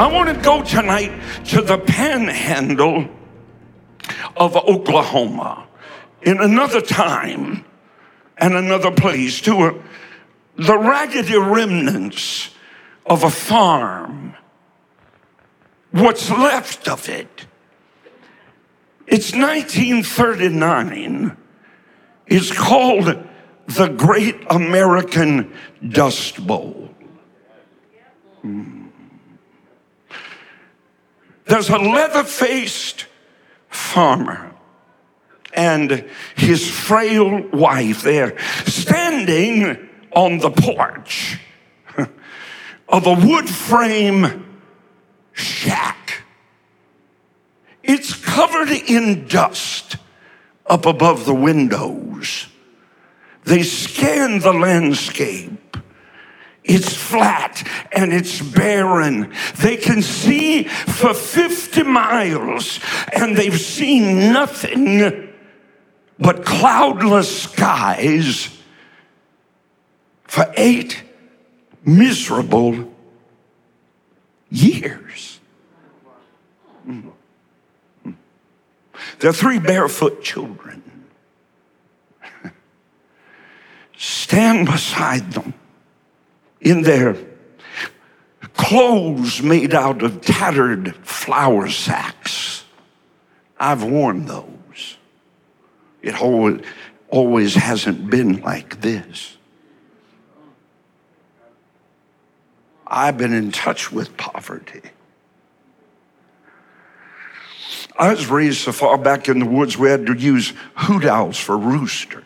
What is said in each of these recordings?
I want to go tonight to the panhandle of Oklahoma in another time and another place to a, the raggedy remnants of a farm, what's left of it. It's 1939. It's called the Great American Dust Bowl. Hmm. There's a leather faced farmer and his frail wife there standing on the porch of a wood frame shack. It's covered in dust up above the windows. They scan the landscape. It's flat and it's barren. They can see for 50 miles and they've seen nothing but cloudless skies for eight miserable years. There are three barefoot children. Stand beside them in their clothes made out of tattered flour sacks. I've worn those. It always, always hasn't been like this. I've been in touch with poverty. I was raised so far back in the woods we had to use hoot owls for roosters.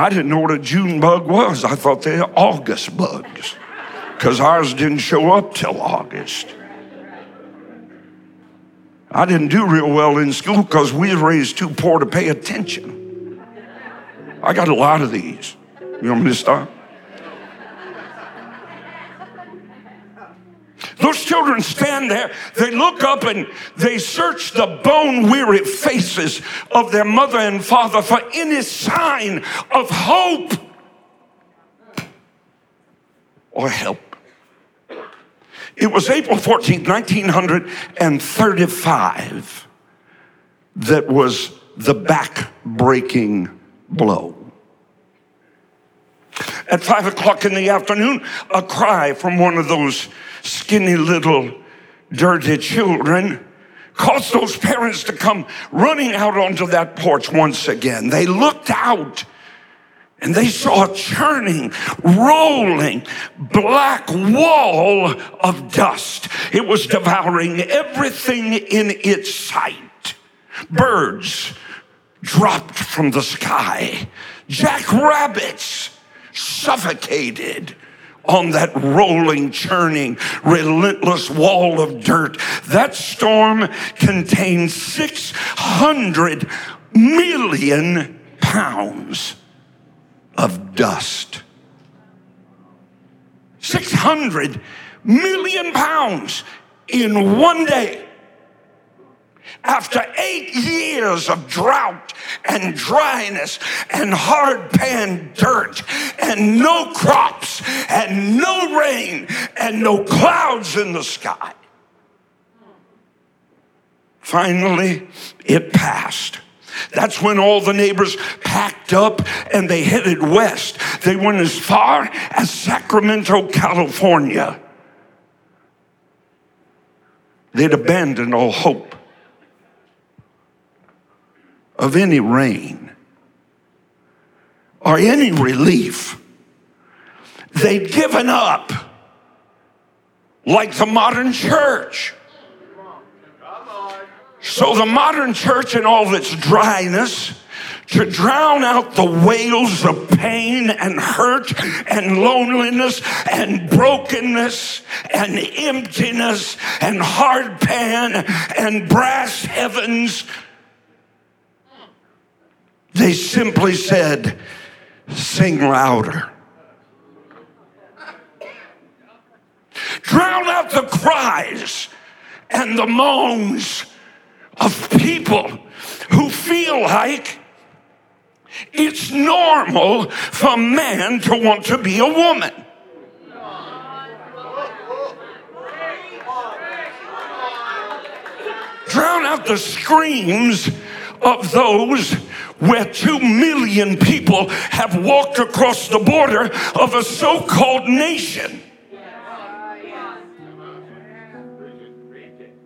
I didn't know what a June bug was. I thought they were August bugs because ours didn't show up till August. I didn't do real well in school because we were raised too poor to pay attention. I got a lot of these. You want me to stop? Children stand there, they look up and they search the bone weary faces of their mother and father for any sign of hope or help. It was April 14, 1935, that was the back breaking blow. At five o'clock in the afternoon, a cry from one of those skinny little dirty children caused those parents to come running out onto that porch once again. They looked out and they saw a churning, rolling black wall of dust. It was devouring everything in its sight. Birds dropped from the sky. Jackrabbits suffocated on that rolling, churning, relentless wall of dirt. That storm contained 600 million pounds of dust. 600 million pounds in one day after eight years of drought and dryness and hard pan dirt and no crops and no rain and no clouds in the sky. Finally, it passed. That's when all the neighbors packed up and they headed west. They went as far as Sacramento, California. They'd abandoned all hope of any rain or any relief. They'd given up like the modern church. So, the modern church, in all its dryness, to drown out the wails of pain and hurt and loneliness and brokenness and emptiness and hard pan and brass heavens they simply said, Sing louder. Drown out the cries and the moans of people who feel like It's normal for a man to want to be a woman. Drown out the screams of those where two million people have walked across the border of a so called nation.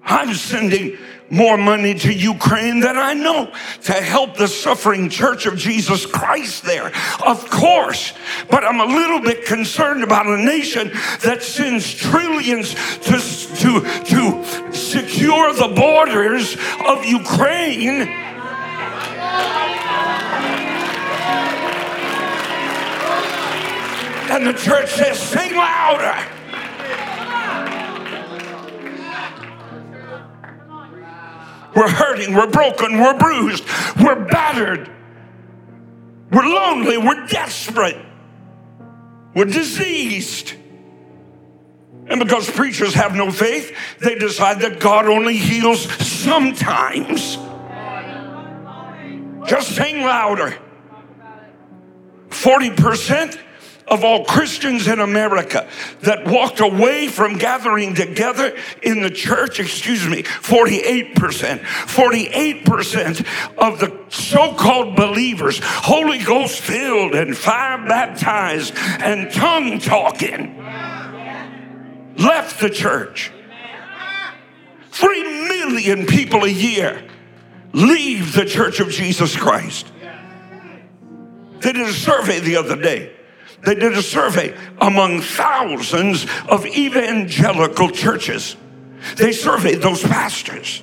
I'm sending more money to Ukraine than I know to help the suffering church of Jesus Christ there. Of course. But I'm a little bit concerned about a nation that sends trillions to, to, to secure the borders of Ukraine. And the church says, sing louder. We're hurting, we're broken, we're bruised, we're battered, we're lonely, we're desperate, we're diseased. And because preachers have no faith, they decide that God only heals sometimes. Just sing louder. 40% of all Christians in America that walked away from gathering together in the church, excuse me, 48%. 48% of the so called believers, Holy Ghost filled and fire baptized and tongue talking, left the church. Three million people a year leave the church of Jesus Christ. They did a survey the other day they did a survey among thousands of evangelical churches. They surveyed those pastors.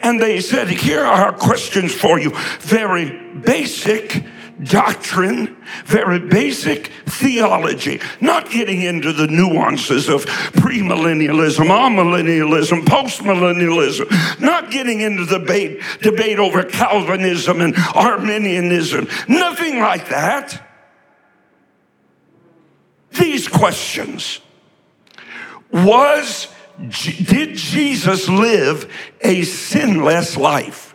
And they said, Here are questions for you. Very basic doctrine, very basic theology, not getting into the nuances of premillennialism, amillennialism, postmillennialism, not getting into the debate, debate over Calvinism and Arminianism, nothing like that these questions. Was, did Jesus live a sinless life?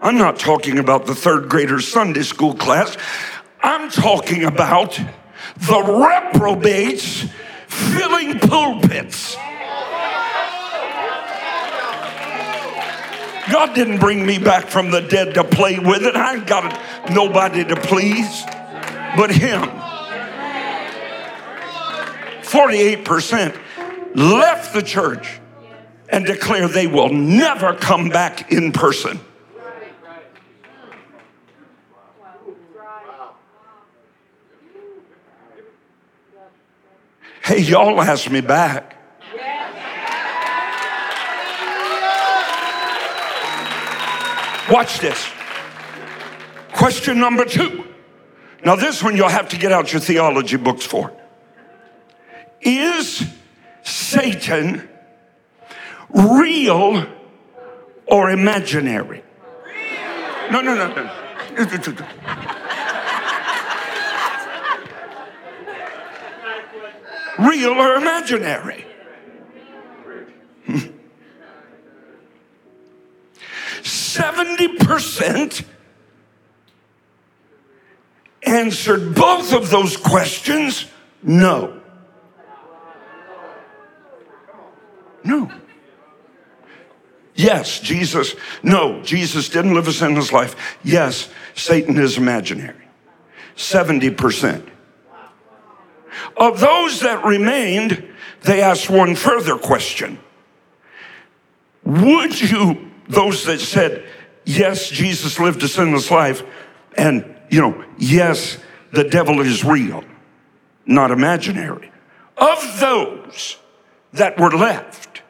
I'm not talking about the third grader Sunday school class. I'm talking about the reprobates filling pulpits. God didn't bring me back from the dead to play with it. I ain't got nobody to please but Him. 48% left the church and declare they will never come back in person. Hey, y'all asked me back. Watch this. Question number two. Now, this one you'll have to get out your theology books for. Is Satan real or imaginary? No, no, no, no. real or imaginary? 70% answered both of those questions no. No. Yes, Jesus, no, Jesus didn't live a sinless life. Yes, Satan is imaginary. 70%. Of those that remained, they asked one further question Would you those that said, yes, Jesus lived a sinless life, and, you know, yes, the devil is real, not imaginary. Of those that were left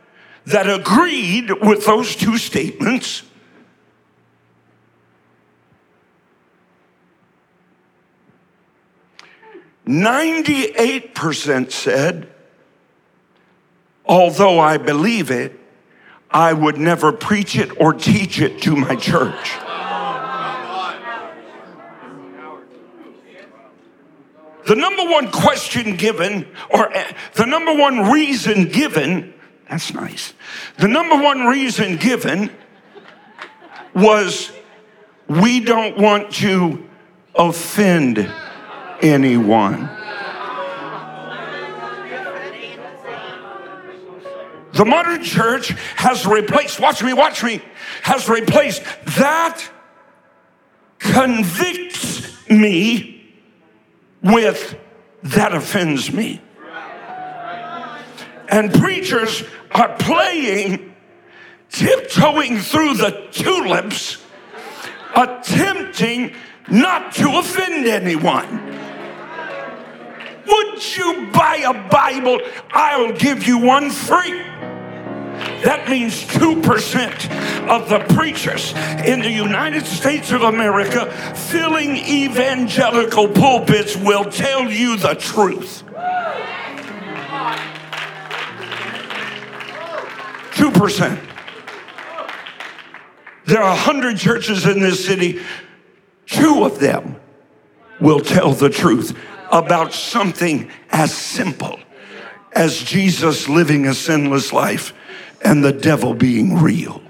that agreed with those two statements, Ninety-eight percent said, although I believe it, I would never preach it or teach it to my church. The number one question given, or eh, the number one reason given That's nice. The number one reason given was we don't want to offend anyone. The modern church has replaced, watch me, watch me, has replaced that convicts me with that offends me. And preachers are playing, tiptoeing through the tulips, attempting not to offend anyone. Would you buy a Bible? I'll give you one free. That means 2% of the preachers in the United States of America filling evangelical pulpits will tell you the truth. 2%. There are 100 churches in this city, two of them will tell the truth about something as simple as Jesus living a sinless life and the devil being real.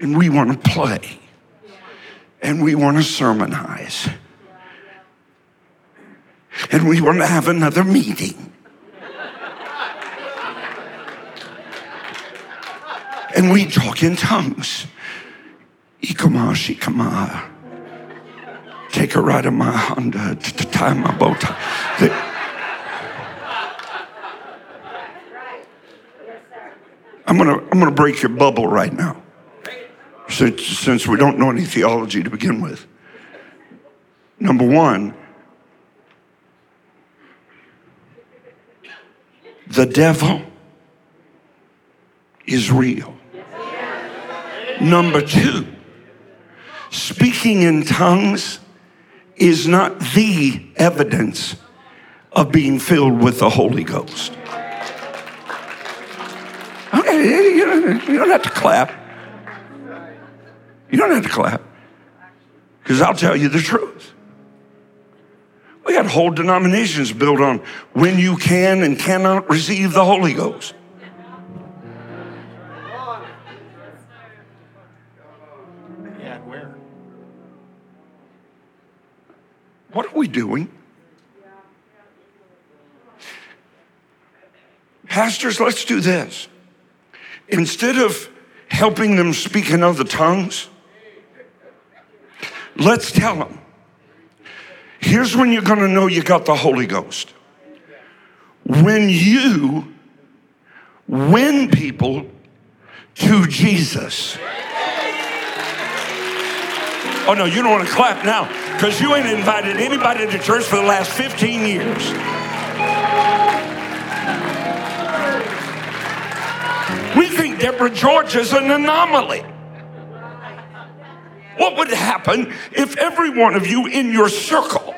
And we want to play. And we want to sermonize. And we want to have another meeting. And we talk in tongues. Ikama, shikama. Take a ride in my Honda to tie my bow tie. I'm gonna, I'm gonna break your bubble right now. Since, since we don't know any theology to begin with. Number one, the devil is real. Number two, speaking in tongues is not the evidence of being filled with the Holy Ghost. You don't have to clap. You don't have to clap. Because I'll tell you the truth. We got whole denominations built on when you can and cannot receive the Holy Ghost. What are we doing? Pastors, let's do this. Instead of helping them speak in other tongues, let's tell them here's when you're going to know you got the Holy Ghost. When you win people to Jesus. Oh, no, you don't want to clap now because you ain't invited anybody to church for the last 15 years. We think Deborah George is an anomaly. What would happen if every one of you in your circle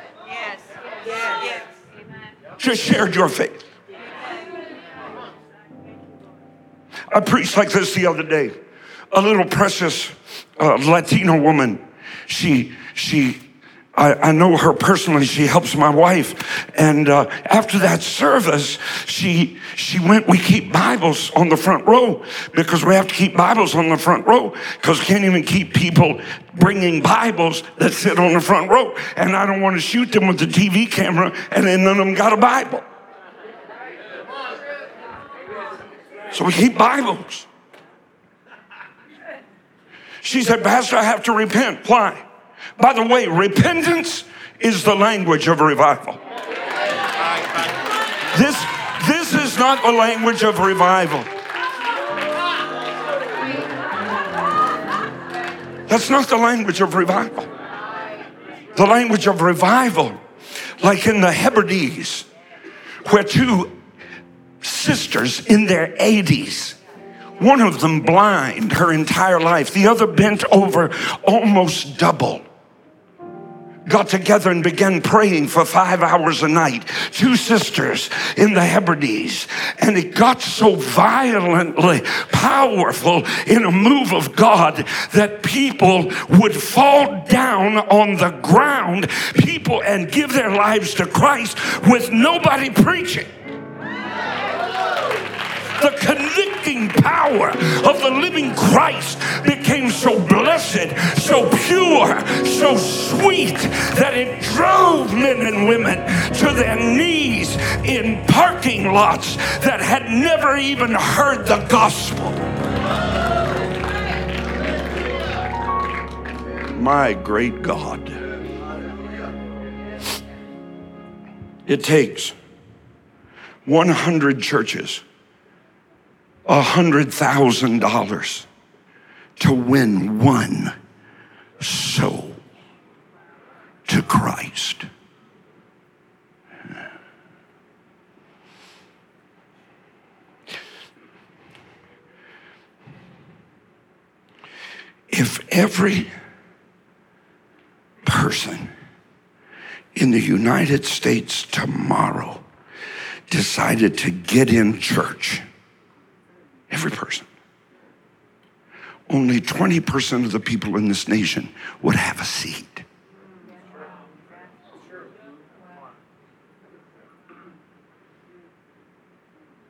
just shared your faith? I preached like this the other day. A little precious uh, Latino woman she, she, I, I, know her personally. She helps my wife. And uh, after that service, she she went. We keep Bibles on the front row because we have to keep Bibles on the front row because we can't even keep people bringing Bibles that sit on the front row. And I don't want to shoot them with the TV camera, and then none of them got a Bible. So we keep Bibles. She said, Pastor, I have to repent. Why? By the way, repentance is the language of revival. This, this is not the language of revival. That's not the language of revival. The language of revival, like in the Hebrides, where two sisters in their 80s one of them blind her entire life, the other bent over almost double got together and began praying for five hours a night. Two sisters in the Hebrides. And it got so violently powerful in a move of God that people would fall down on the ground, people, and give their lives to Christ with nobody preaching the power of the living Christ became so blessed, so pure, so sweet that it drove men and women to their knees in parking lots that had never even heard the gospel. My great God. It takes 100 churches $100,000 to win one soul to Christ. If every person in the United States tomorrow decided to get in church, Every person. Only 20% of the people in this nation would have a seat.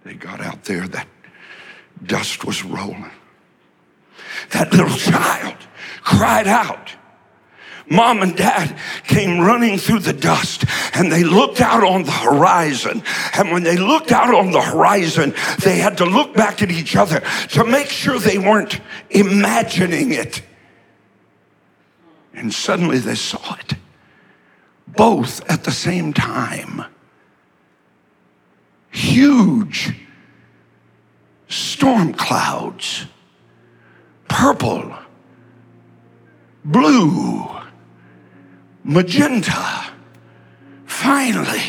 They got out there, that dust was rolling. That little child cried out mom and dad came running through the dust and they looked out on the horizon. And when they looked out on the horizon, they had to look back at each other to make sure they weren't imagining it. And suddenly they saw it, both at the same time. Huge storm clouds, purple, blue, magenta. Finally,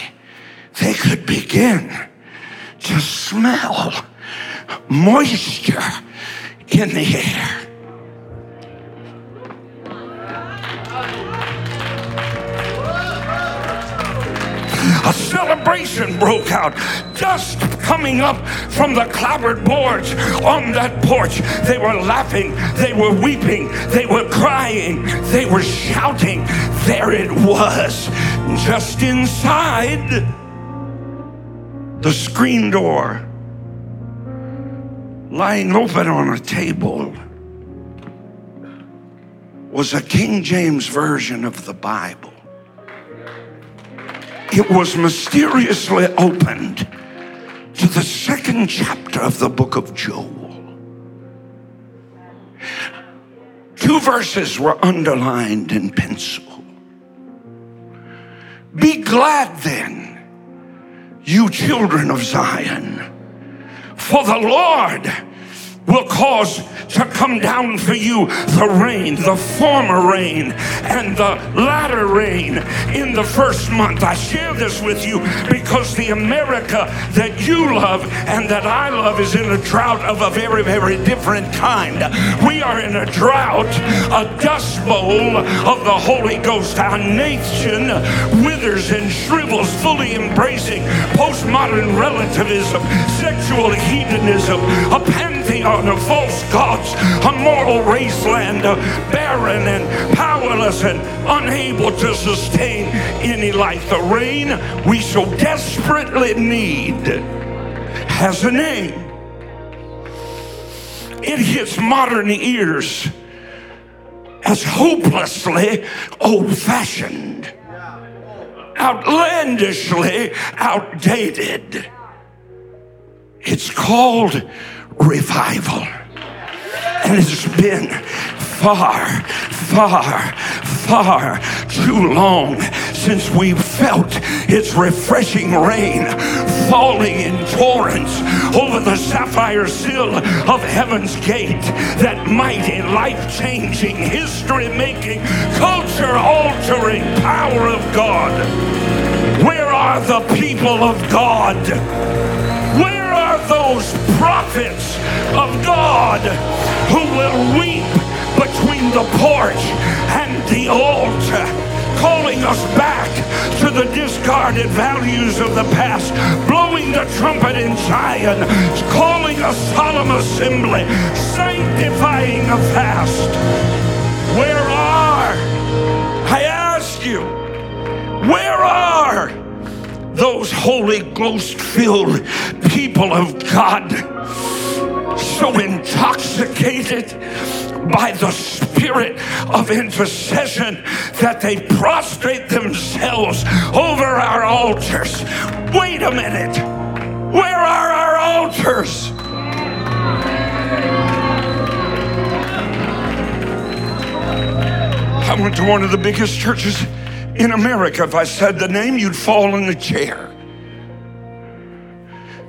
they could begin to smell moisture in the air. A celebration broke out. Dust coming up from the clapboard boards on that porch. They were laughing, they were weeping, they were crying, they were shouting. There it was, just inside the screen door, lying open on a table was a King James version of the Bible it was mysteriously opened to the second chapter of the book of Joel. Two verses were underlined in pencil. Be glad then, you children of Zion, for the Lord will cause to come down for you the rain, the former rain, and the latter rain in the first month. I share this with you because the America that you love and that I love is in a drought of a very, very different kind. We are in a drought, a dust bowl of the Holy Ghost. Our nation withers and shrivels, fully embracing postmodern relativism, sexual hedonism, a pantheon of false gods, a moral wasteland, uh, barren and powerless and unable to sustain any life. The rain we so desperately need has a name. It hits modern ears as hopelessly old fashioned, outlandishly outdated. It's called revival. And it's been far, far, far too long since we felt its refreshing rain falling in torrents over the sapphire sill of heaven's gate. That mighty, life changing, history making, culture altering power of God. Where are the people of God? Those prophets of God who will weep between the porch and the altar, calling us back to the discarded values of the past, blowing the trumpet in Zion, calling a solemn assembly, sanctifying a fast. Where are, I ask you, where are those Holy Ghost filled people of God so intoxicated by the spirit of intercession that they prostrate themselves over our altars. Wait a minute. Where are our altars? I went to one of the biggest churches in America. If I said the name, you'd fall in the chair.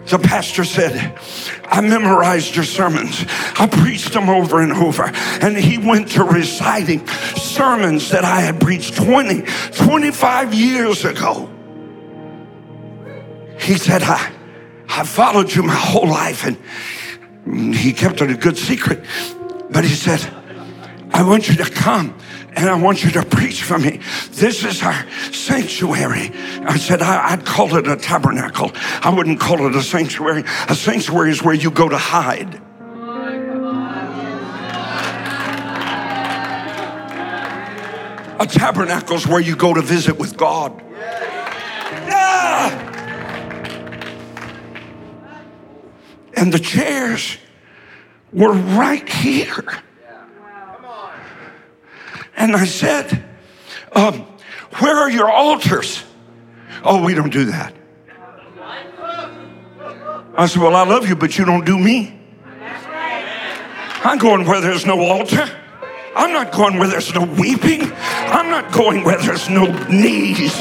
The pastor said, I memorized your sermons. I preached them over and over. And he went to reciting sermons that I had preached 20, 25 years ago. He said, I, I followed you my whole life. And he kept it a good secret. But he said, I want you to come and I want you to preach for me. This is our sanctuary. I said, I, would call it a tabernacle. I wouldn't call it a sanctuary. A sanctuary is where you go to hide. A tabernacle is where you go to visit with God. Yeah. And the chairs were right here. And I said, um, Where are your altars? Oh, we don't do that. I said, Well, I love you, but you don't do me. I'm going where there's no altar. I'm not going where there's no weeping. I'm not going where there's no knees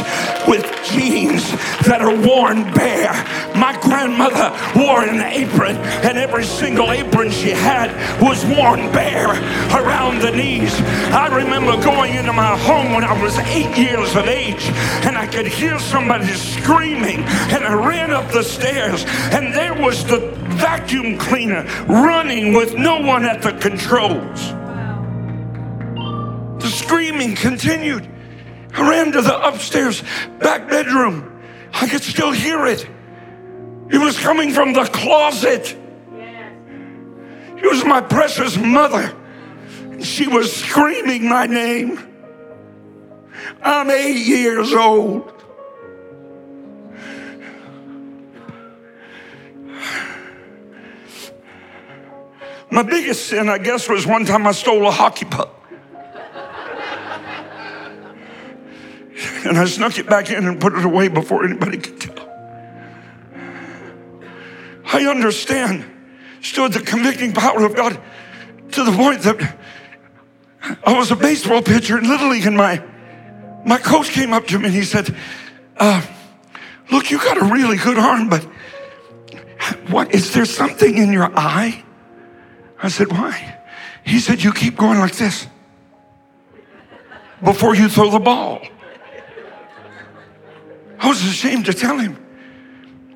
with jeans that are worn bare. My grandmother wore an apron, and every single apron she had was worn bare around the knees. I remember going into my home when I was eight years of age, and I could hear somebody screaming, and I ran up the stairs, and there was the vacuum cleaner running with no one at the controls. Screaming continued. I ran to the upstairs back bedroom. I could still hear it. It was coming from the closet. It was my precious mother. She was screaming my name. I'm eight years old. My biggest sin, I guess, was one time I stole a hockey puck. And I snuck it back in and put it away before anybody could tell. I understand stood the convicting power of God to the point that I was a baseball pitcher in Little League and my, my coach came up to me and he said, uh, look, you got a really good arm, but what, is there something in your eye? I said, why? He said, you keep going like this before you throw the ball. I was ashamed to tell him.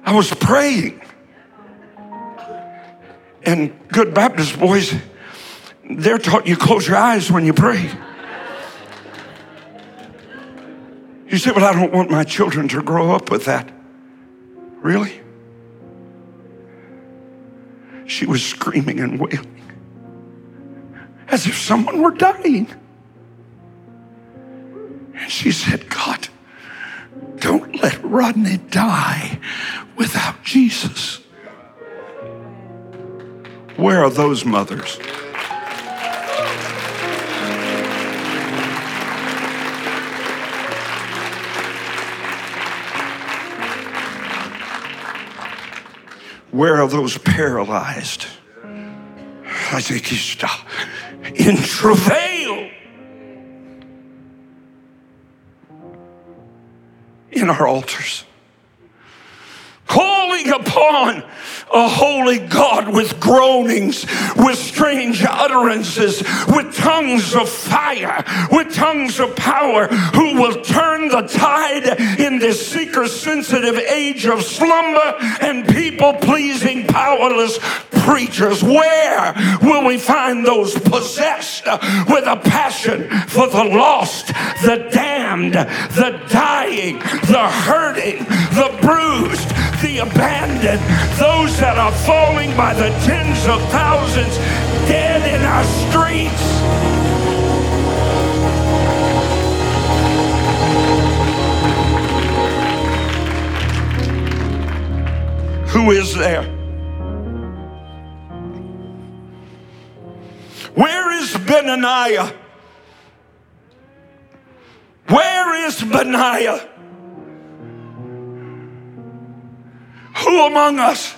I was praying. And good Baptist boys, they're taught you close your eyes when you pray. You say, Well, I don't want my children to grow up with that. Really? She was screaming and wailing as if someone were dying. And she said, God, don't let Rodney die without Jesus. Where are those mothers? Where are those paralyzed? I think he's in travail. In our altars. Calling upon a holy God with groanings, with strange utterances, with tongues of fire, with tongues of power, who will turn the tide in this seeker sensitive age of slumber and people pleasing, powerless preachers? Where will we find those possessed with a passion for the lost, the damned, the dying, the hurting, the bruised, the abandoned, those that are falling by the tens of thousands dead in our streets? Who is there? Where is Benaniah? Where is Benaiah? Who among us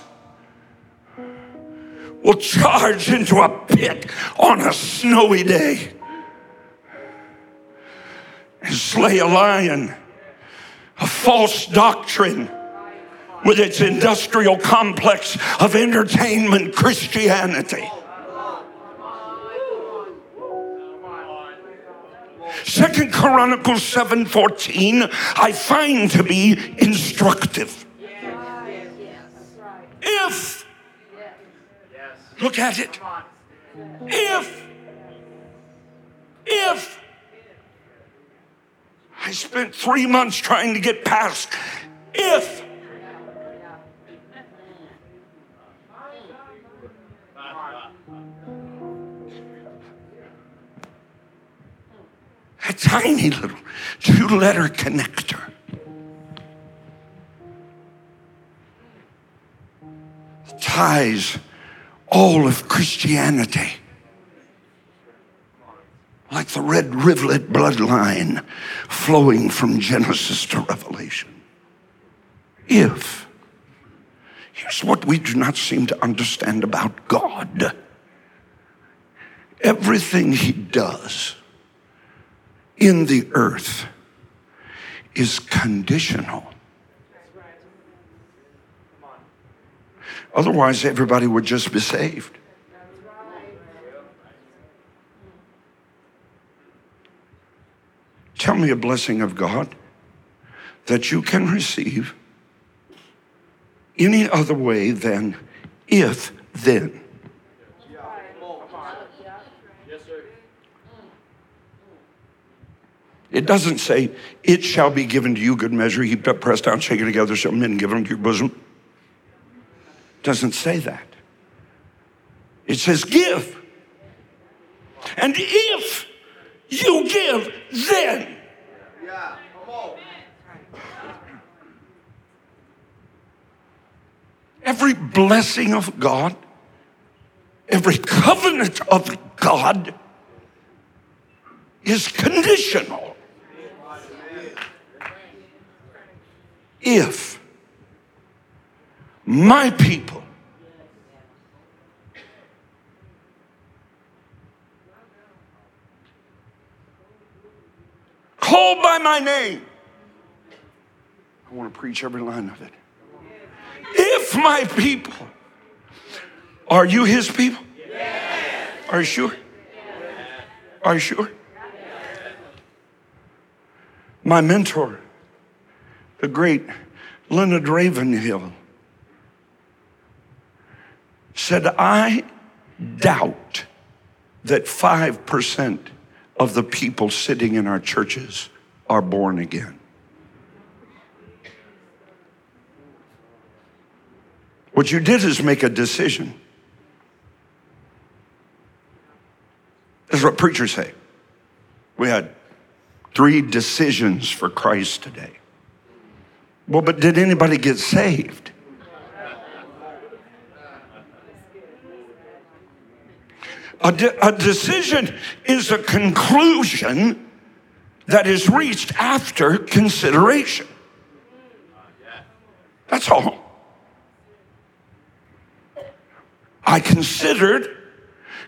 will charge into a pit on a snowy day and slay a lion, a false doctrine? with its industrial complex of entertainment Christianity. Second Chronicles 7:14 I find to be instructive. If look at it. If if I spent 3 months trying to get past if tiny little two letter connector. Ties all of Christianity like the red rivulet bloodline flowing from Genesis to Revelation. If, here's what we do not seem to understand about God everything He does in the earth is conditional. Otherwise, everybody would just be saved. Tell me a blessing of God that you can receive any other way than if then. It doesn't say, it shall be given to you, good measure, heaped up, pressed down, shaken together, shall men give unto your bosom. It doesn't say that. It says, give. And if you give, then. Every blessing of God, every covenant of God is conditional. If my people called by my name, I want to preach every line of it. If my people, are you his people? Are you sure? Are you sure? My mentor the great Leonard Ravenhill, said, I doubt that 5% of the people sitting in our churches are born again. What you did is make a decision. That's what preachers say. We had three decisions for Christ today. Well, but did anybody get saved? A, de- a decision is a conclusion that is reached after consideration. That's all. I considered,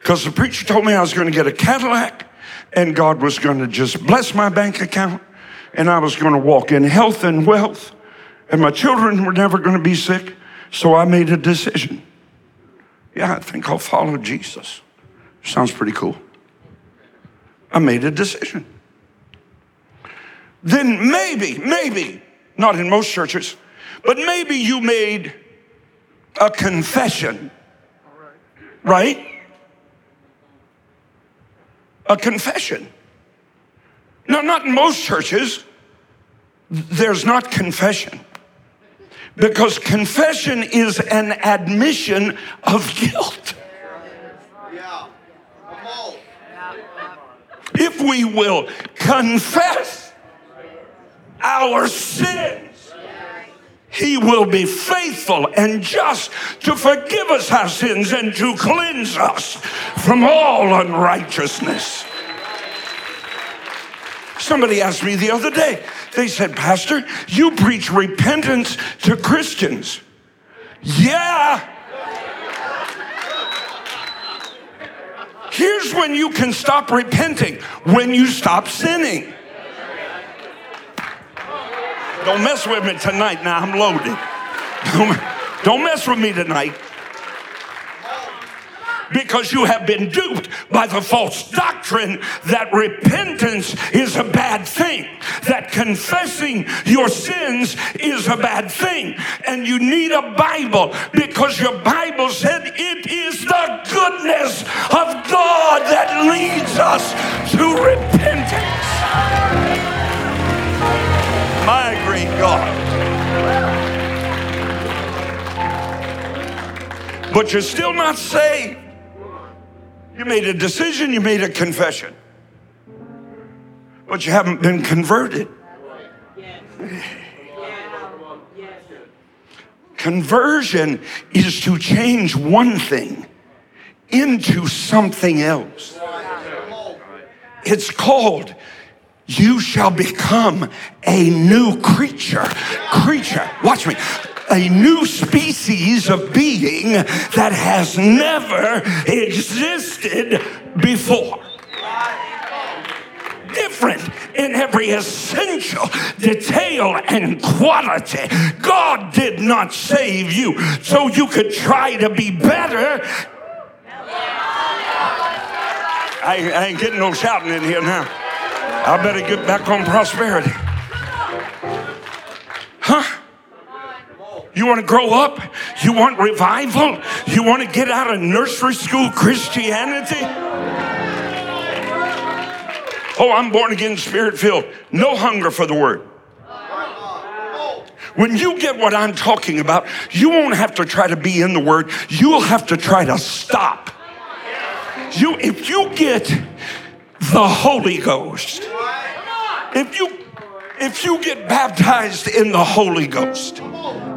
because the preacher told me I was going to get a Cadillac and God was going to just bless my bank account and I was going to walk in health and wealth and my children were never going to be sick. So I made a decision. Yeah, I think I'll follow Jesus. Sounds pretty cool. I made a decision. Then maybe, maybe, not in most churches, but maybe you made a confession right? A confession. No, not in most churches. There's not confession. Because confession is an admission of guilt. If we will confess our sins, he will be faithful and just to forgive us our sins and to cleanse us from all unrighteousness. Somebody asked me the other day, they said, Pastor, you preach repentance to Christians. Yeah. Here's when you can stop repenting when you stop sinning. Don't mess with me tonight. Now I'm loaded. Don't, mess with me tonight because you have been duped by the false doctrine that repentance is a bad thing, that confessing your sins is a bad thing. And you need a Bible because your Bible said it is the goodness of God that leads us to repentance. My great God. But you're still not saved. You made a decision, you made a confession, but you haven't been converted. Conversion is to change one thing into something else. It's called you shall become a new creature. Creature, watch me a new species of being that has never existed before. Different in every essential detail and quality. God did not save you so you could try to be better. I, I ain't getting no shouting in here now. I better get back on prosperity. Huh? You want to grow up? You want revival? You want to get out of nursery school Christianity? Oh, I'm born again, spirit filled. No hunger for the word. When you get what I'm talking about, you won't have to try to be in the word. You'll have to try to stop. You, if you get the Holy Ghost, if you if you get baptized in the Holy Ghost,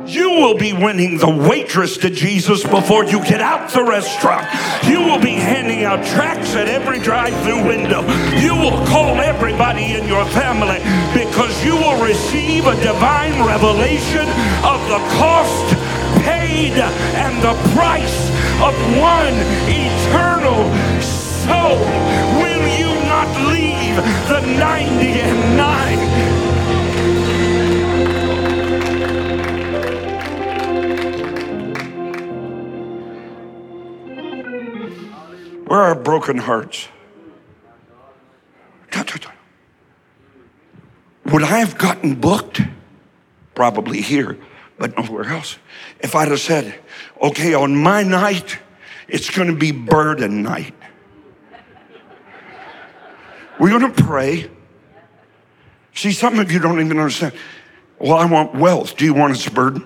you will be winning the waitress to Jesus before you get out the restaurant. You will be handing out tracts at every drive through window. You will call everybody in your family because you will receive a divine revelation of the cost paid and the price of one eternal soul. Will you not leave the 90 and 9? Are broken hearts? Would I have gotten booked? Probably here, but nowhere else. If I'd have said, okay, on my night, it's going to be burden night. We're going to pray. See, some of you don't even understand. Well, I want wealth. Do you want its burden?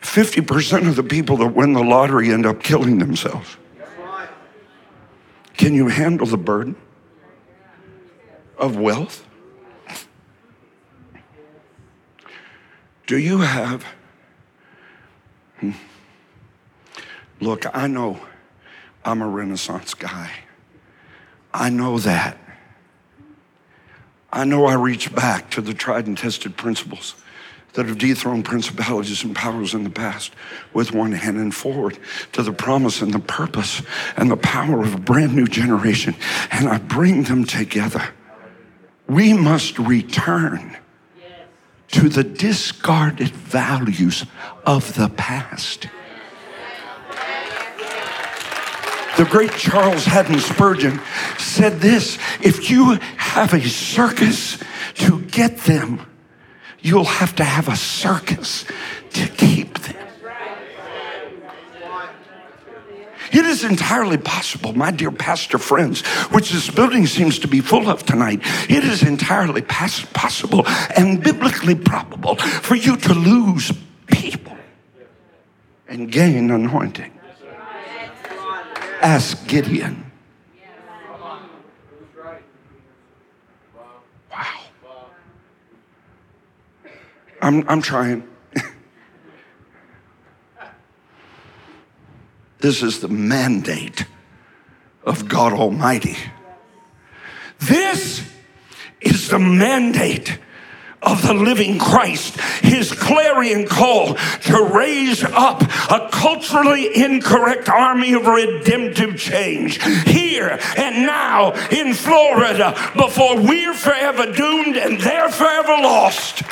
50% of the people that win the lottery end up killing themselves. Can you handle the burden of wealth? Do you have. Hmm. Look, I know I'm a Renaissance guy. I know that. I know I reach back to the tried and tested principles that have dethroned principalities and powers in the past with one hand and forward to the promise and the purpose and the power of a brand new generation. And I bring them together. We must return to the discarded values of the past. The great Charles Haddon Spurgeon said this if you have a circus to get them you'll have to have a circus to keep them. It is entirely possible, my dear pastor friends, which this building seems to be full of tonight, it is entirely possible and biblically probable for you to lose people and gain anointing. Ask Gideon. I'm, I'm trying. This is the mandate of God Almighty. This is the mandate of the living Christ, his clarion call to raise up a culturally incorrect army of redemptive change here and now in Florida before we're forever doomed and they're forever lost.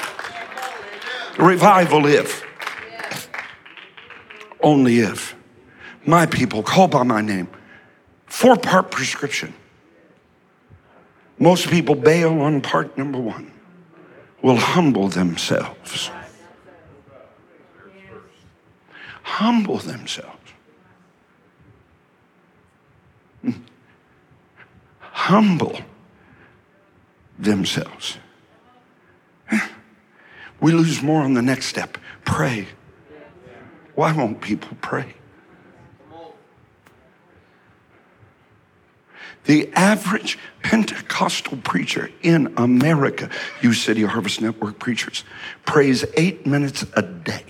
Revival if. Only if my people, called by my name. Four part prescription. Most people bail on part number one, will humble themselves. Humble themselves. Hmm. Humble themselves. We lose more on the next step. Pray. Why won't people pray? The average Pentecostal preacher in America, you City Harvest Network preachers, prays eight minutes a day.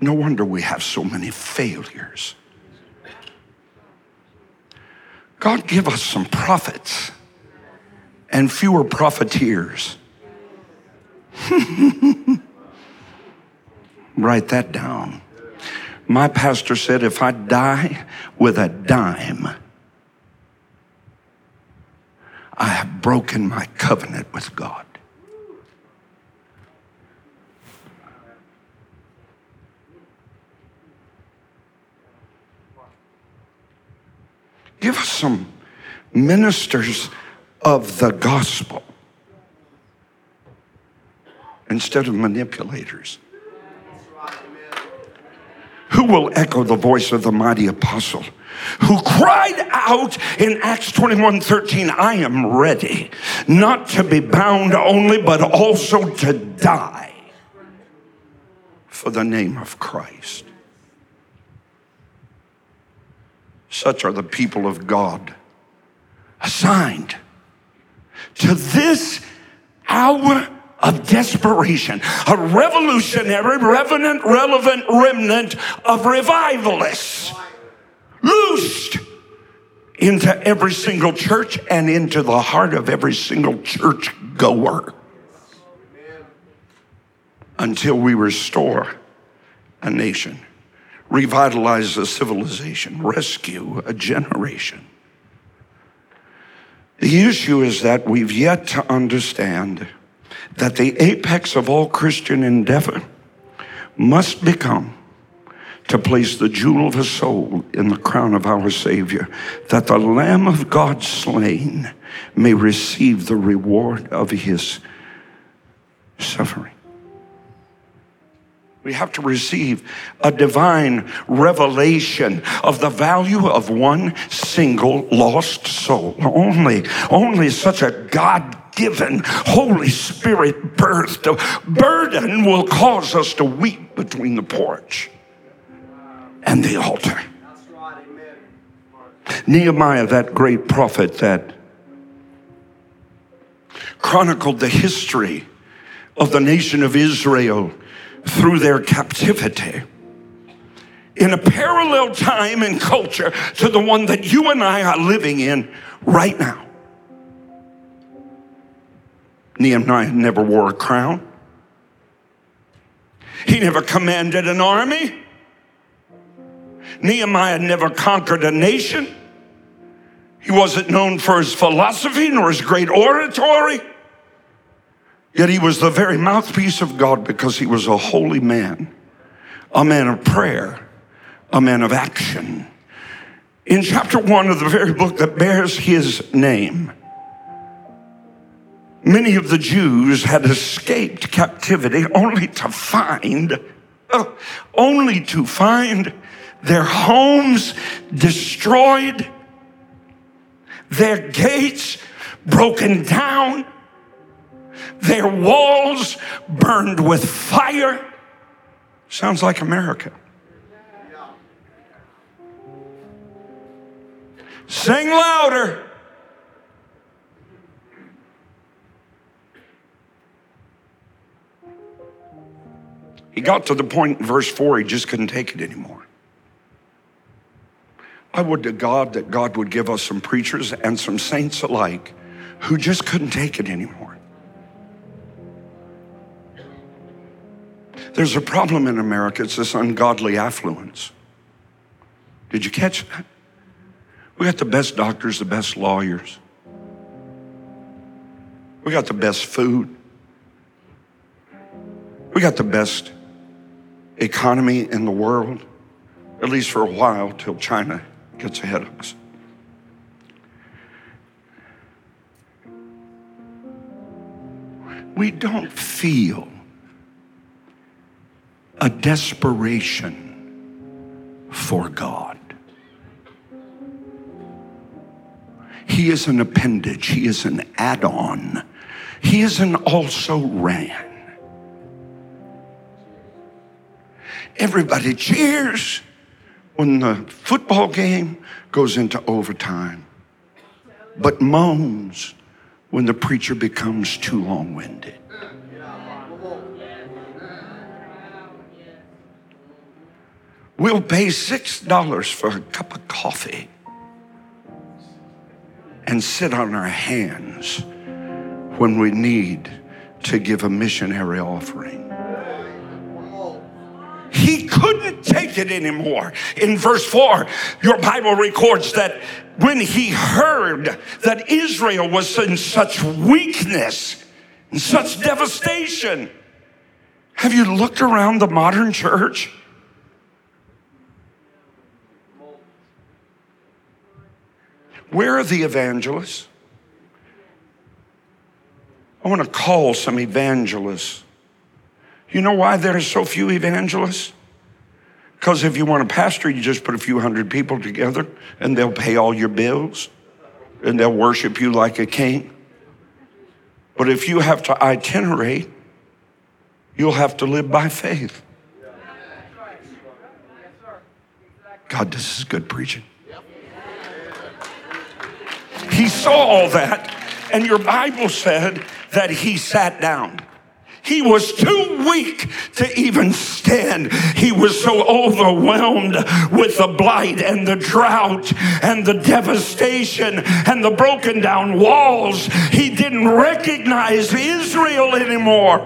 No wonder we have so many failures. God give us some prophets and fewer profiteers. Write that down. My pastor said, if I die with a dime, I have broken my covenant with God. Give us some ministers of the gospel instead of manipulators who will echo the voice of the mighty apostle who cried out in Acts 21 13, I am ready not to be bound only, but also to die for the name of Christ. Such are the people of God assigned to this hour of desperation, a revolutionary, revenant, relevant remnant of revivalists loosed into every single church and into the heart of every single church goer until we restore a nation, revitalize a civilization, rescue a generation. The issue is that we've yet to understand that the apex of all Christian endeavor must become to place the jewel of a soul in the crown of our Savior, that the Lamb of God slain may receive the reward of his suffering. We have to receive a divine revelation of the value of one single lost soul. Only, only such a God given Holy Spirit birthed burden will cause us to weep between the porch and the altar. Nehemiah, that great prophet that chronicled the history of the nation of Israel through their captivity in a parallel time and culture to the one that you and I are living in right now. Nehemiah never wore a crown. He never commanded an army. Nehemiah never conquered a nation. He wasn't known for his philosophy nor his great oratory. Yet he was the very mouthpiece of God because he was a holy man, a man of prayer, a man of action. In chapter one of the very book that bears his name, Many of the Jews had escaped captivity only to find, uh, only to find their homes destroyed, their gates broken down, their walls burned with fire. Sounds like America. Sing louder. He got to the point in verse 4, he just couldn't take it anymore. I would to God that God would give us some preachers and some saints alike who just couldn't take it anymore. There's a problem in America, it's this ungodly affluence. Did you catch that? We got the best doctors, the best lawyers. We got the best food. We got the best economy in the world, at least for a while, till China gets ahead of us. We don't feel a desperation for God. He is an appendage, He is an add on, He is an also ran. Everybody cheers when the football game goes into overtime, but moans when the preacher becomes too long winded. We'll pay $6 for a cup of coffee and sit on our hands when we need to give a missionary offering. He couldn't take it anymore. In verse 4, your Bible records that when he heard that Israel was in such weakness and such devastation, have you looked around the modern church? Where are the evangelists? I want to call some evangelists. You know why there are so few evangelists? Because if you want a pastor, you just put a few hundred people together and they'll pay all your bills and they'll worship you like a king. But if you have to itinerate, you'll have to live by faith. God, this is good preaching. He saw all that, and your Bible said that he sat down. He was too weak to even stand. He was so overwhelmed with the blight and the drought and the devastation and the broken down walls. He didn't recognize Israel anymore.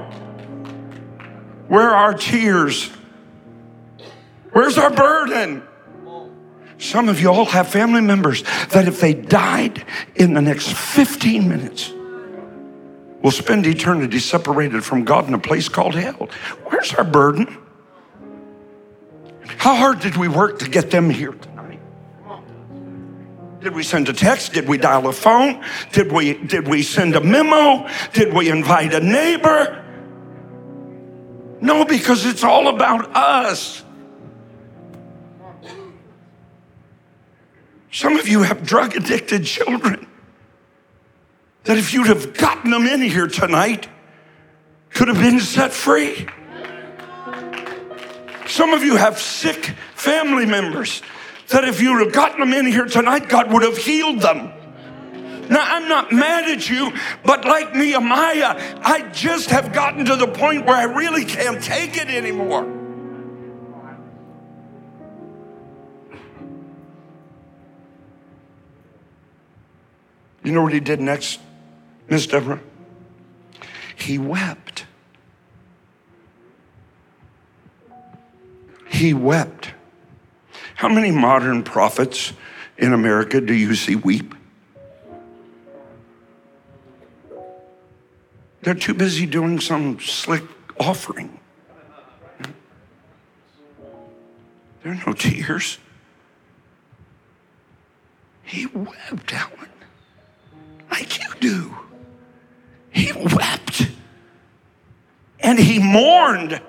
Where are our tears? Where's our burden? Some of you all have family members that if they died in the next 15 minutes, will spend eternity separated from God in a place called hell. Where's our burden? How hard did we work to get them here tonight? Did we send a text? Did we dial a phone? Did we, did we send a memo? Did we invite a neighbor? No, because it's all about us. Some of you have drug addicted children that if you'd have gotten them in here tonight, could have been set free. Some of you have sick family members that if you'd have gotten them in here tonight, God would have healed them. Now, I'm not mad at you, but like Nehemiah, I just have gotten to the point where I really can't take it anymore. You know what he did next, Miss Deborah? He wept. He wept. How many modern prophets in America do you see weep? They're too busy doing some slick offering. There are no tears. He wept, Alan like you do. He wept and he mourned.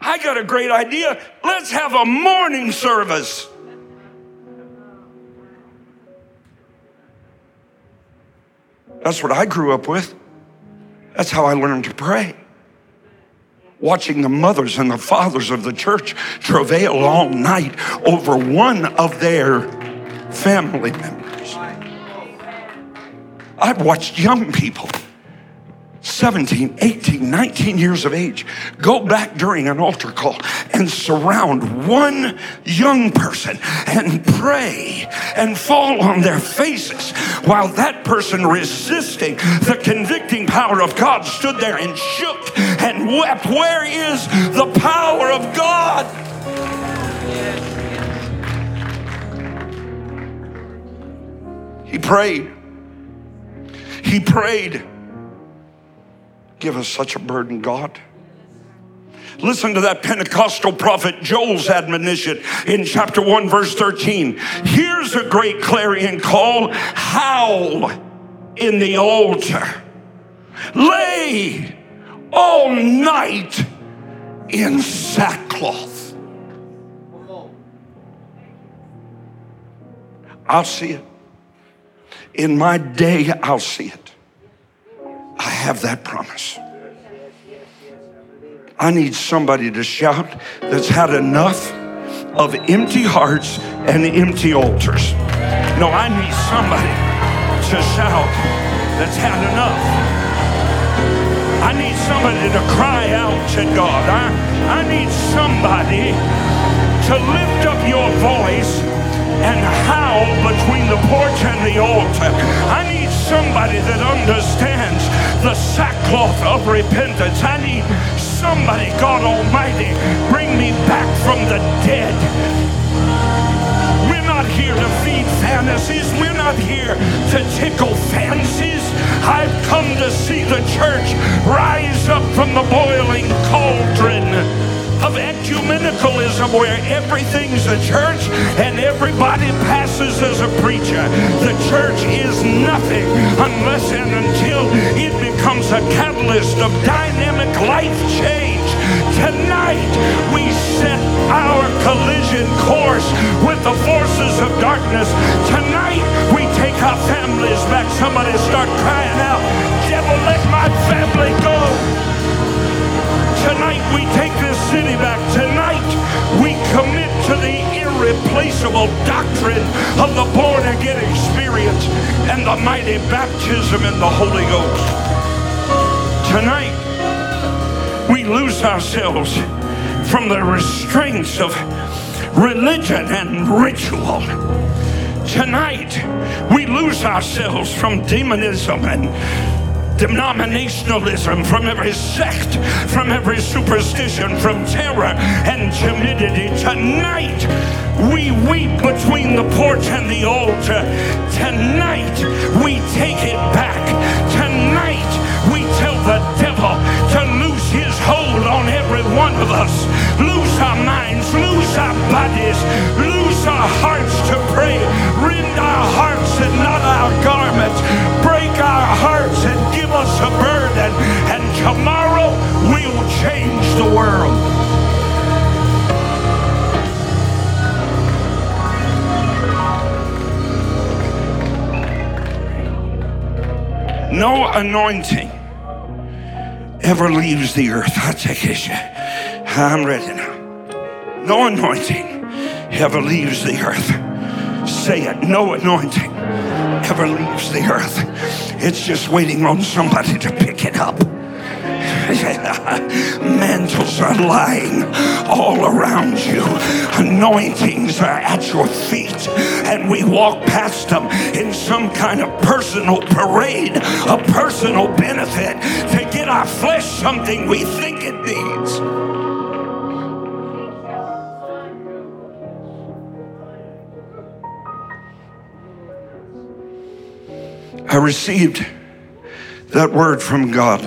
I got a great idea. Let's have a mourning service. That's what I grew up with. That's how I learned to pray. Watching the mothers and the fathers of the church travail all night over one of their family members. I've watched young people 17, 18, 19 years of age go back during an altar call and surround one young person and pray and fall on their faces while that person resisting the convicting power of God stood there and shook and wept. Where is the power of God? He prayed. He prayed. Give us such a burden, God. Listen to that Pentecostal prophet Joel's admonition in chapter 1, verse 13. Here's a great clarion call howl in the altar, lay all night in sackcloth. I'll see it. In my day, I'll see it. I have that promise. I need somebody to shout that's had enough of empty hearts and empty altars. No, I need somebody to shout that's had enough. I need somebody to cry out to God. I, I need somebody to lift up your voice and howl between the porch and the altar. I need somebody that understands the sackcloth of repentance. I need somebody, God Almighty, bring me back from the dead. We're not here to feed fantasies. We're not here to tickle fancies. I've come to see the church rise up from the boiling cauldron of ecumenicalism where everything's a church and everybody passes as a preacher. The church is nothing unless and until it becomes a catalyst of dynamic life change. Tonight, we set our collision course with the forces of darkness. Tonight, we take our families back. Somebody start crying out, Devil, let my family go. Tonight we take this city back. Tonight we commit to the irreplaceable doctrine of the born again experience and the mighty baptism in the Holy Ghost. Tonight we lose ourselves from the restraints of religion and ritual. Tonight, we lose ourselves from demonism and denominationalism, from every sect, from every superstition, from terror and timidity. Tonight, we weep between the porch and the altar. Tonight, we take it back. Tonight, we tell the devil to loose his hold on every one of us. Loose our minds, loose our bodies, loose our hearts to pray. Rend our hearts and not our garments. Break our hearts and give us a burden. And tomorrow we'll change the world. No anointing ever leaves the earth. I take it. I'm ready now. No anointing ever leaves the earth. Say it. No anointing ever leaves the earth. It's just waiting on somebody to pick it up. Mantles are lying all around you. Anointings are at your feet. And we walk past them in some kind of personal parade, a personal benefit to get our flesh something we think it needs. I received that word from God.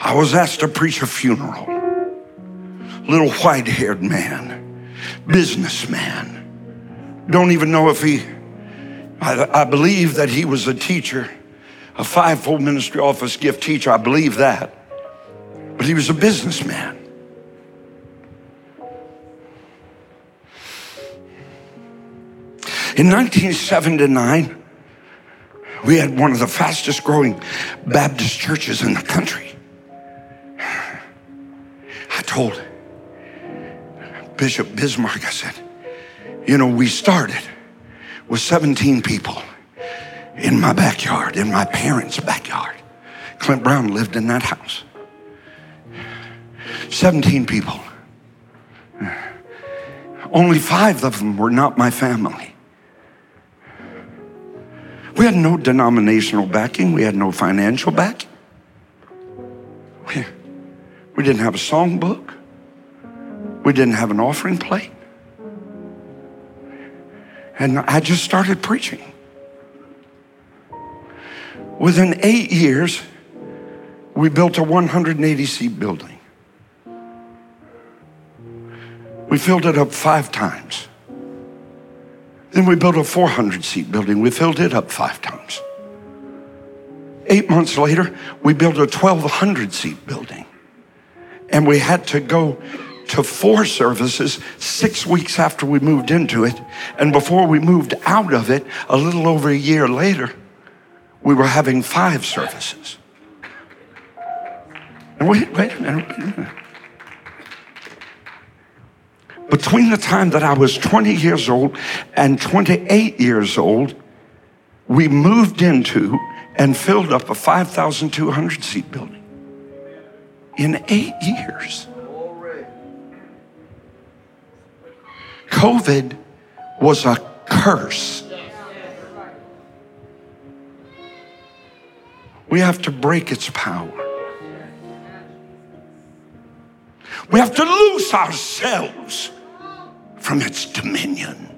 I was asked to preach a funeral. Little white haired man, businessman. Don't even know if he I, I believe that he was a teacher, a fivefold ministry office gift teacher. I believe that. But he was a businessman. In 1979, we had one of the fastest growing Baptist churches in the country. I told Bishop Bismark, I said, you know, we started with 17 people in my backyard, in my parents' backyard. Clint Brown lived in that house. 17 people. Only five of them were not my family. We had no denominational backing, we had no financial backing. We, we didn't have a songbook, we didn't have an offering plate. And I just started preaching. Within eight years, we built a 180 seat building. We filled it up five times. Then we built a 400 seat building. We filled it up five times. Eight months later, we built a 1,200 seat building. And we had to go to four services six weeks after we moved into it. And before we moved out of it, a little over a year later, we were having five services. And wait, wait a minute. Wait a minute between the time that I was 20 years old and 28 years old, we moved into and filled up a 5,200 seat building in eight years. COVID was a curse. We have to break its power. We have to loose ourselves from its dominion.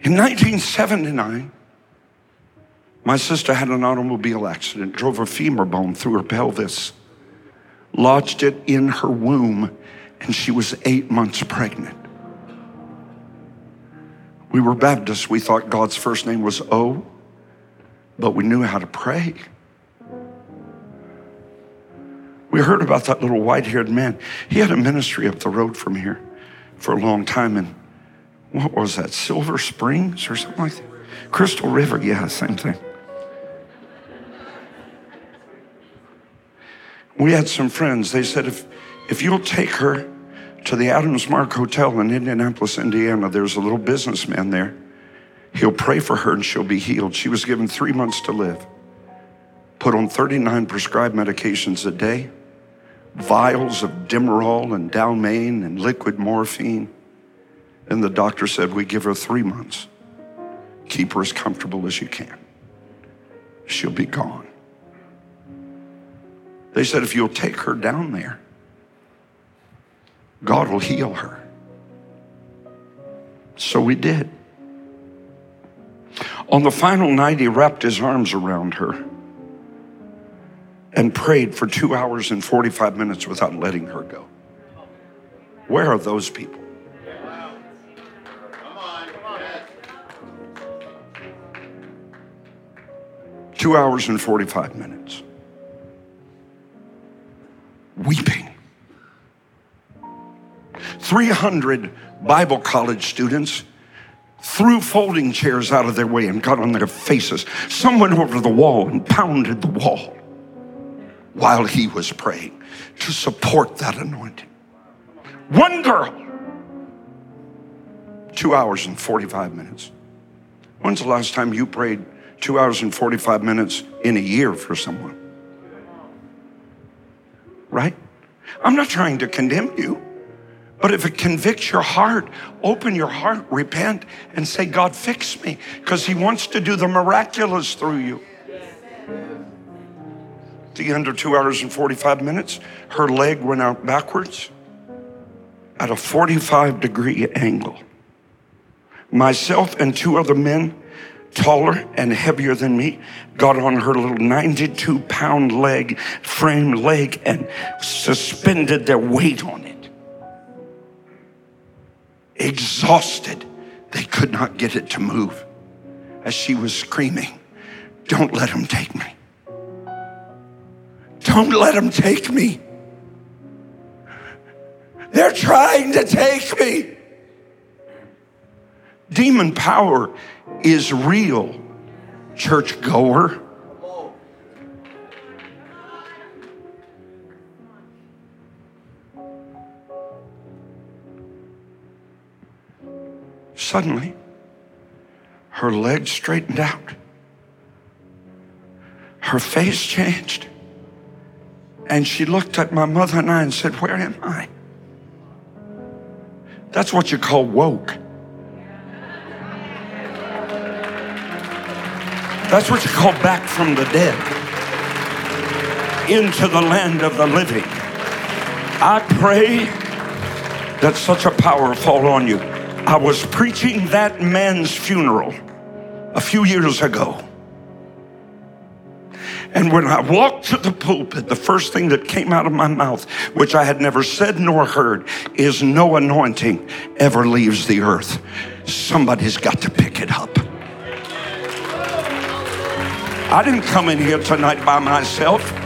In 1979, my sister had an automobile accident, drove a femur bone through her pelvis, lodged it in her womb, and she was eight months pregnant. We were Baptists. We thought God's first name was O, but we knew how to pray. We heard about that little white haired man. He had a ministry up the road from here for a long time. And what was that, Silver Springs or something like that? Crystal River, yeah, same thing. We had some friends. They said, if, if you'll take her to the Adams Mark Hotel in Indianapolis, Indiana, there's a little businessman there. He'll pray for her and she'll be healed. She was given three months to live, put on 39 prescribed medications a day vials of Demerol and Dalmane and liquid morphine. And the doctor said, We give her three months. Keep her as comfortable as you can. She'll be gone. They said, If you'll take her down there, God will heal her. So we did. On the final night, he wrapped his arms around her and prayed for two hours and 45 minutes without letting her go. Where are those people? Two hours and 45 minutes. Weeping. 300 Bible college students threw folding chairs out of their way and got on their faces. Some went over the wall and pounded the wall while he was praying to support that anointing. One girl, two hours and 45 minutes. When's the last time you prayed two hours and 45 minutes in a year for someone? Right? I'm not trying to condemn you. But if it convicts your heart, open your heart, repent, and say, God, fix me, because He wants to do the miraculous through you the end of two hours and 45 minutes, her leg went out backwards at a 45 degree angle. Myself and two other men taller and heavier than me, got on her little 92 pound leg, frame leg, and suspended their weight on it. Exhausted, they could not get it to move as she was screaming, Don't let him take me. Don't let them take me. They're trying to take me. Demon power is real, churchgoer. Suddenly, her legs straightened out. Her face changed. And she looked at my mother and I and said, Where am I? That's what you call woke. That's what you call back from the dead into the land of the living. I pray that such a power fall on you. I was preaching that man's funeral a few years ago. And when I walked to the pulpit, the first thing that came out of my mouth, which I had never said nor heard, is no anointing ever leaves the earth. Somebody's got to pick it up. I didn't come in here tonight by myself.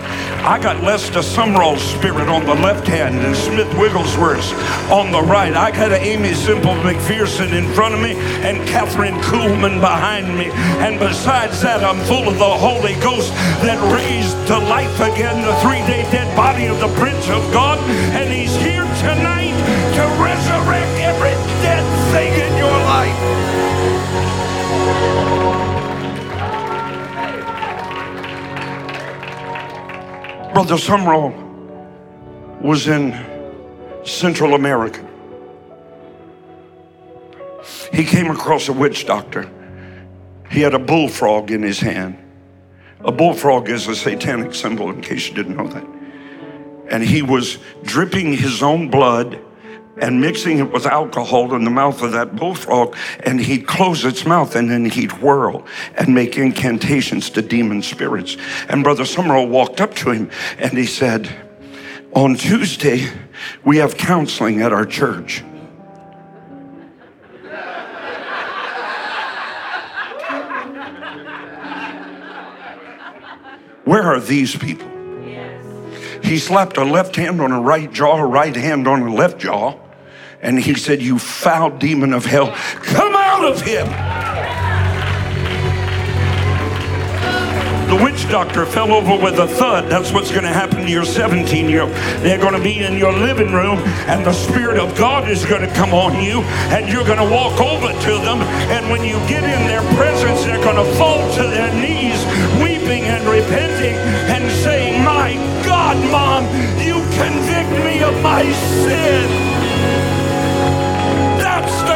I got Lester Sumrall's spirit on the left hand and Smith Wigglesworth's on the right. I got Aimee Semple McPherson in front of me and Kathryn Kuhlman behind me. And besides that, I'm full of the Holy Ghost that raised to life again the three-day dead body of the Prince of God. And he's here tonight to resurrect every dead Brother Sumrall was in Central America. He came across a witch doctor. He had a bullfrog in his hand. A bullfrog is a satanic symbol, in case you didn't know that. And he was dripping his own blood and mixing it with alcohol in the mouth of that bullfrog, and he'd close its mouth and then he'd whirl and make incantations to demon spirits. And Brother Sumrall walked up to him and he said, On Tuesday, we have counseling at our church. Where are these people? He slapped a left hand on a right jaw, a right hand on a left jaw. And he said, You foul demon of hell, come out of him. The witch doctor fell over with a thud. That's what's going to happen to your 17 year old. They're going to be in your living room, and the Spirit of God is going to come on you, and you're going to walk over to them. And when you get in their presence, they're going to fall to their knees, weeping and repenting, and saying, My God, Mom, you convict me of my sin